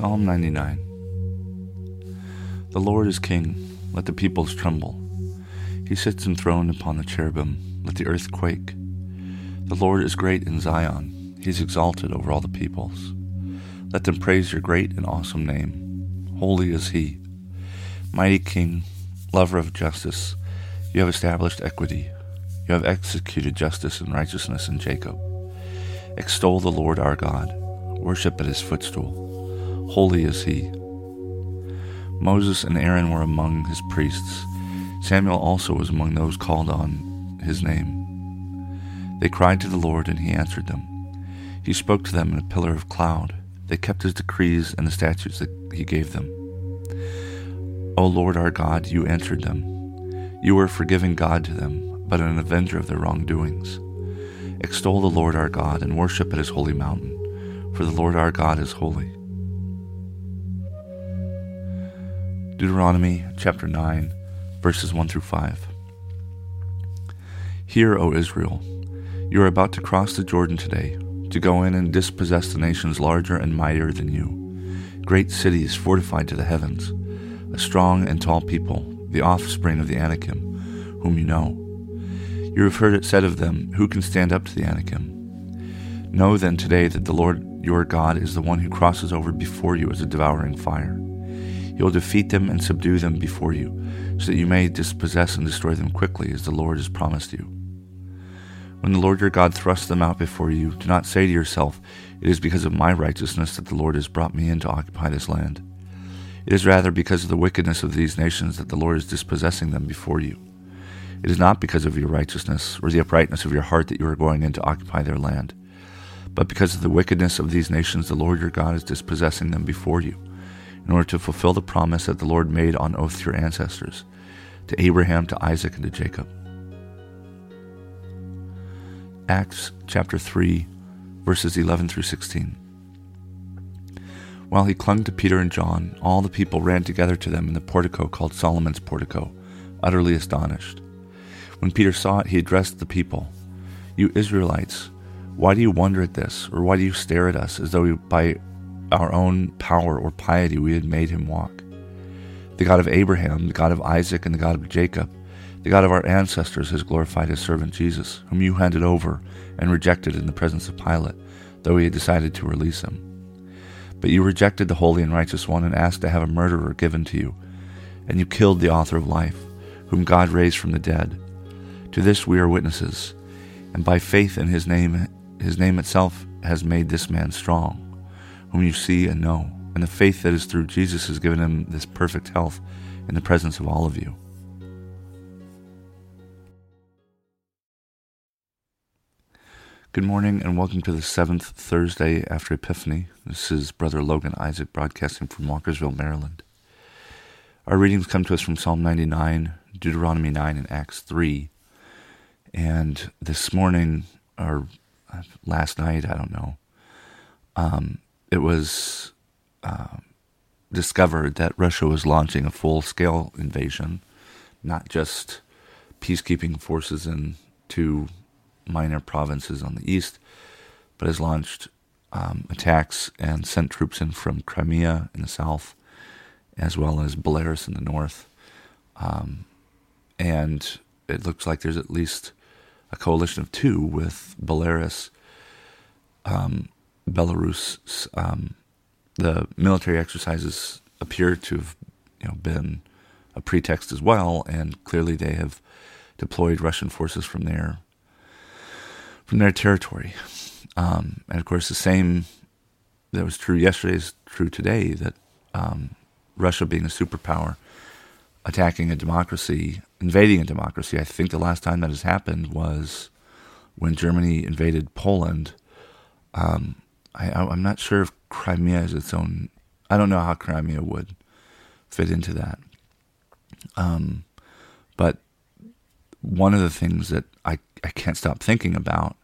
Psalm 99 The Lord is king, let the peoples tremble. He sits enthroned upon the cherubim, let the earth quake. The Lord is great in Zion, he is exalted over all the peoples. Let them praise your great and awesome name. Holy is he. Mighty King, lover of justice, you have established equity. You have executed justice and righteousness in Jacob. Extol the Lord our God. Worship at his footstool. Holy is he. Moses and Aaron were among his priests. Samuel also was among those called on his name. They cried to the Lord, and he answered them. He spoke to them in a pillar of cloud. They kept his decrees and the statutes that he gave them. O Lord our God, you answered them. You were a forgiving God to them, but an avenger of their wrongdoings. Extol the Lord our God and worship at his holy mountain, for the Lord our God is holy. Deuteronomy chapter 9, verses 1 through 5. Hear, O Israel, you are about to cross the Jordan today, to go in and dispossess the nations larger and mightier than you, great cities fortified to the heavens, a strong and tall people, the offspring of the Anakim, whom you know. You have heard it said of them, Who can stand up to the Anakim? Know then today that the Lord your God is the one who crosses over before you as a devouring fire. He will defeat them and subdue them before you, so that you may dispossess and destroy them quickly, as the Lord has promised you. When the Lord your God thrusts them out before you, do not say to yourself, It is because of my righteousness that the Lord has brought me in to occupy this land. It is rather because of the wickedness of these nations that the Lord is dispossessing them before you. It is not because of your righteousness or the uprightness of your heart that you are going in to occupy their land, but because of the wickedness of these nations the Lord your God is dispossessing them before you in order to fulfill the promise that the Lord made on oath to your ancestors, to Abraham, to Isaac, and to Jacob. Acts chapter 3, verses 11 through 16. While he clung to Peter and John, all the people ran together to them in the portico called Solomon's portico, utterly astonished. When Peter saw it, he addressed the people You Israelites, why do you wonder at this, or why do you stare at us as though we, by our own power or piety we had made him walk. The God of Abraham, the God of Isaac, and the God of Jacob, the God of our ancestors, has glorified his servant Jesus, whom you handed over and rejected in the presence of Pilate, though he had decided to release him. But you rejected the holy and righteous one and asked to have a murderer given to you, and you killed the author of life, whom God raised from the dead. To this we are witnesses, and by faith in his name, his name itself has made this man strong whom you see and know, and the faith that is through Jesus has given him this perfect health in the presence of all of you. Good morning and welcome to the seventh Thursday after Epiphany. This is Brother Logan Isaac broadcasting from Walkersville, Maryland. Our readings come to us from Psalm 99, Deuteronomy 9, and Acts 3. And this morning, or last night, I don't know, um, it was uh, discovered that Russia was launching a full scale invasion, not just peacekeeping forces in two minor provinces on the east, but has launched um, attacks and sent troops in from Crimea in the south, as well as Belarus in the north. Um, and it looks like there's at least a coalition of two with Belarus um, Belarus, um, the military exercises appear to have you know, been a pretext as well, and clearly they have deployed Russian forces from their from their territory. Um, and of course, the same that was true yesterday is true today. That um, Russia, being a superpower, attacking a democracy, invading a democracy. I think the last time that has happened was when Germany invaded Poland. Um, I, am not sure if Crimea is its own I don't know how Crimea would fit into that. Um, but one of the things that I, I can't stop thinking about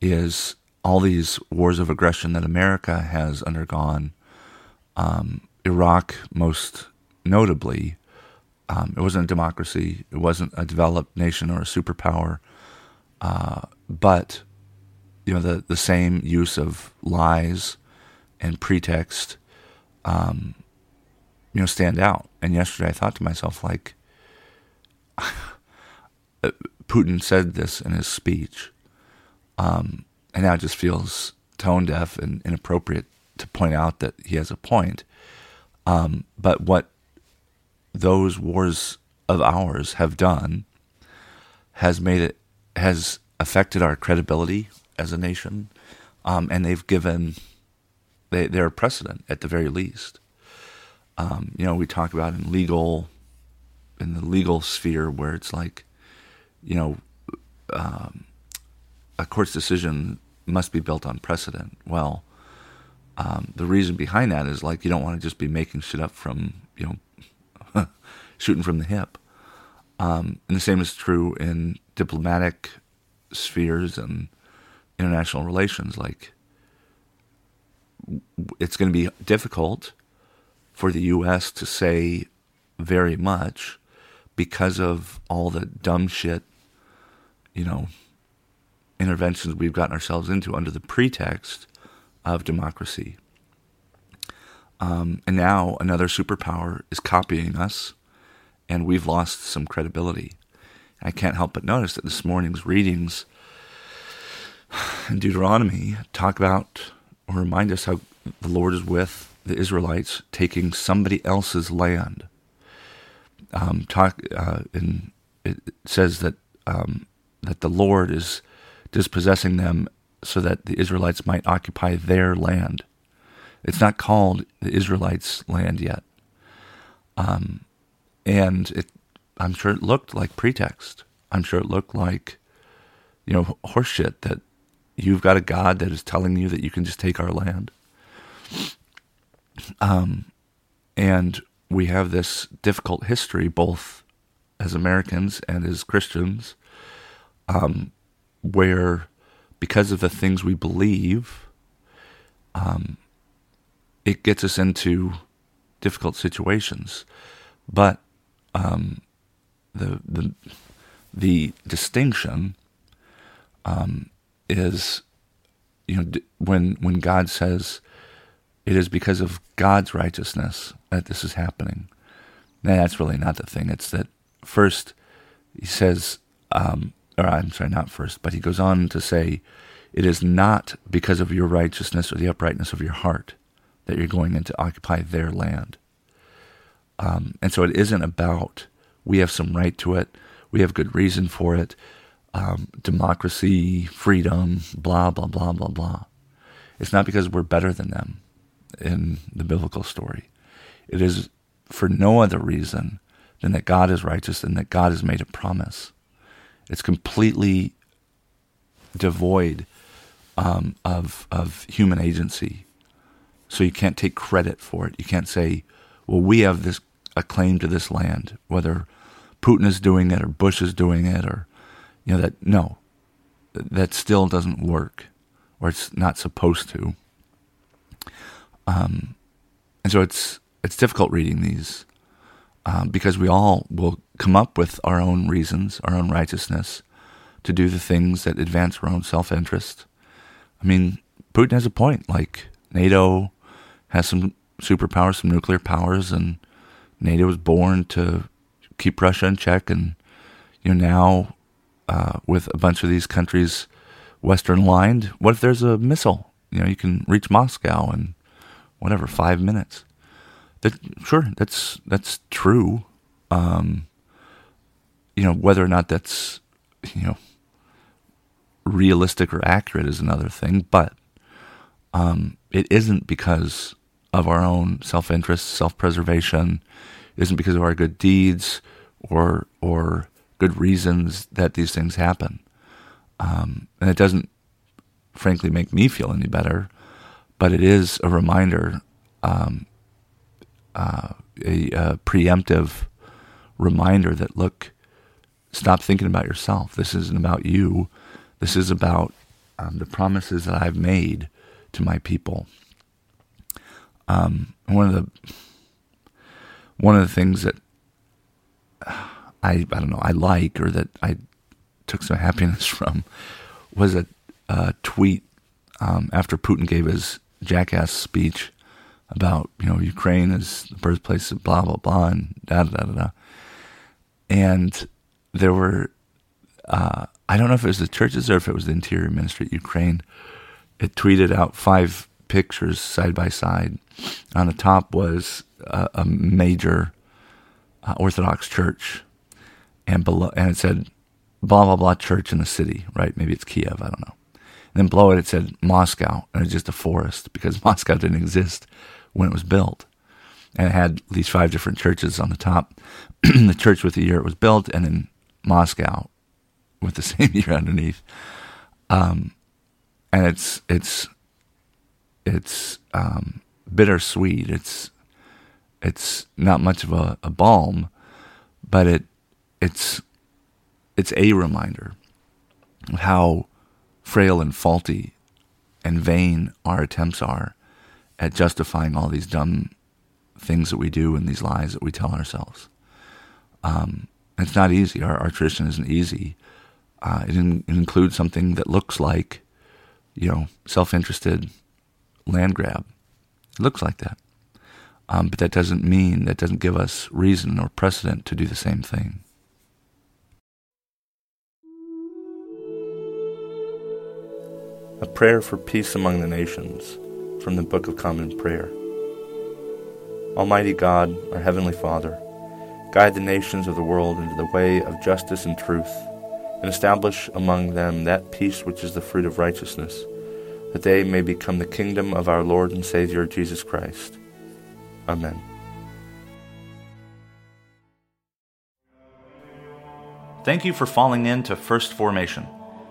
is all these wars of aggression that America has undergone. Um, Iraq, most notably, um, it wasn't a democracy, it wasn't a developed nation or a superpower, uh, but you know the the same use of lies and pretext, um, you know, stand out. And yesterday, I thought to myself, like, Putin said this in his speech, um, and now it just feels tone deaf and inappropriate to point out that he has a point. Um, but what those wars of ours have done has made it has affected our credibility as a nation, um, and they've given they they're a precedent at the very least. Um, you know, we talk about in legal in the legal sphere where it's like, you know, um, a court's decision must be built on precedent. Well, um, the reason behind that is like you don't want to just be making shit up from you know shooting from the hip. Um, and the same is true in diplomatic spheres and international relations. Like it's going to be difficult for the U.S. to say very much because of all the dumb shit, you know, interventions we've gotten ourselves into under the pretext of democracy. Um, and now another superpower is copying us, and we've lost some credibility. I can't help but notice that this morning's readings Deuteronomy talk about or remind us how the Lord is with the Israelites taking somebody else's land. Um, talk uh, it says that um, that the Lord is dispossessing them so that the Israelites might occupy their land. It's not called the Israelites' land yet. Um, and it, I'm sure it looked like pretext. I'm sure it looked like, you know, horseshit that you've got a God that is telling you that you can just take our land. Um, and we have this difficult history, both as Americans and as Christians, um, where because of the things we believe, um, it gets us into difficult situations. But um, the the the distinction um, is, you know, when when God says it is because of God's righteousness that this is happening. Now, that's really not the thing. It's that first he says, um, or I'm sorry, not first, but he goes on to say, it is not because of your righteousness or the uprightness of your heart that you're going in to occupy their land. Um, and so it isn't about we have some right to it, we have good reason for it, um, democracy, freedom, blah, blah, blah, blah, blah. It's not because we're better than them in the biblical story. It is for no other reason than that God is righteous and that God has made a promise. It's completely devoid um, of of human agency. So you can't take credit for it. You can't say, "Well, we have this a claim to this land," whether Putin is doing it or Bush is doing it, or you know that. No, that still doesn't work, or it's not supposed to. Um, and so it's it's difficult reading these um, because we all will come up with our own reasons, our own righteousness to do the things that advance our own self interest. I mean, Putin has a point. Like NATO has some superpowers, some nuclear powers, and NATO was born to keep Russia in check. And you know now, uh, with a bunch of these countries western lined, what if there's a missile? You know, you can reach Moscow in whatever five minutes. That sure, that's that's true. Um, you know whether or not that's you know realistic or accurate is another thing, but um, it isn't because of our own self interest, self preservation. Isn't because of our good deeds or or good reasons that these things happen. Um, and it doesn't, frankly, make me feel any better but it is a reminder um, uh, a, a preemptive reminder that look, stop thinking about yourself. This isn't about you. This is about um, the promises that I've made to my people. Um, one of the one of the things that I I don't know I like or that I took some happiness from was a, a tweet um, after Putin gave his jackass speech about you know Ukraine is the birthplace of blah blah blah and da da da da, and there were uh, I don't know if it was the churches or if it was the Interior Ministry of Ukraine. It tweeted out five pictures side by side. On the top was a, a major uh, Orthodox church, and below and it said blah blah blah church in the city. Right? Maybe it's Kiev. I don't know. And then below it, it said Moscow, and it's just a forest because Moscow didn't exist when it was built. And it had these five different churches on the top. the church with the year it was built, and then Moscow with the same year underneath. Um, and it's it's it's um, bittersweet. It's it's not much of a, a balm, but it it's it's a reminder of how frail and faulty and vain our attempts are at justifying all these dumb things that we do and these lies that we tell ourselves. Um, it's not easy. Our, our tradition isn't easy. Uh, it, in, it, includes something that looks like, you know, self-interested land grab. It looks like that. Um, but that doesn't mean, that doesn't give us reason or precedent to do the same thing. A prayer for peace among the nations from the Book of Common Prayer. Almighty God, our Heavenly Father, guide the nations of the world into the way of justice and truth, and establish among them that peace which is the fruit of righteousness, that they may become the kingdom of our Lord and Savior Jesus Christ. Amen. Thank you for falling in to First Formation,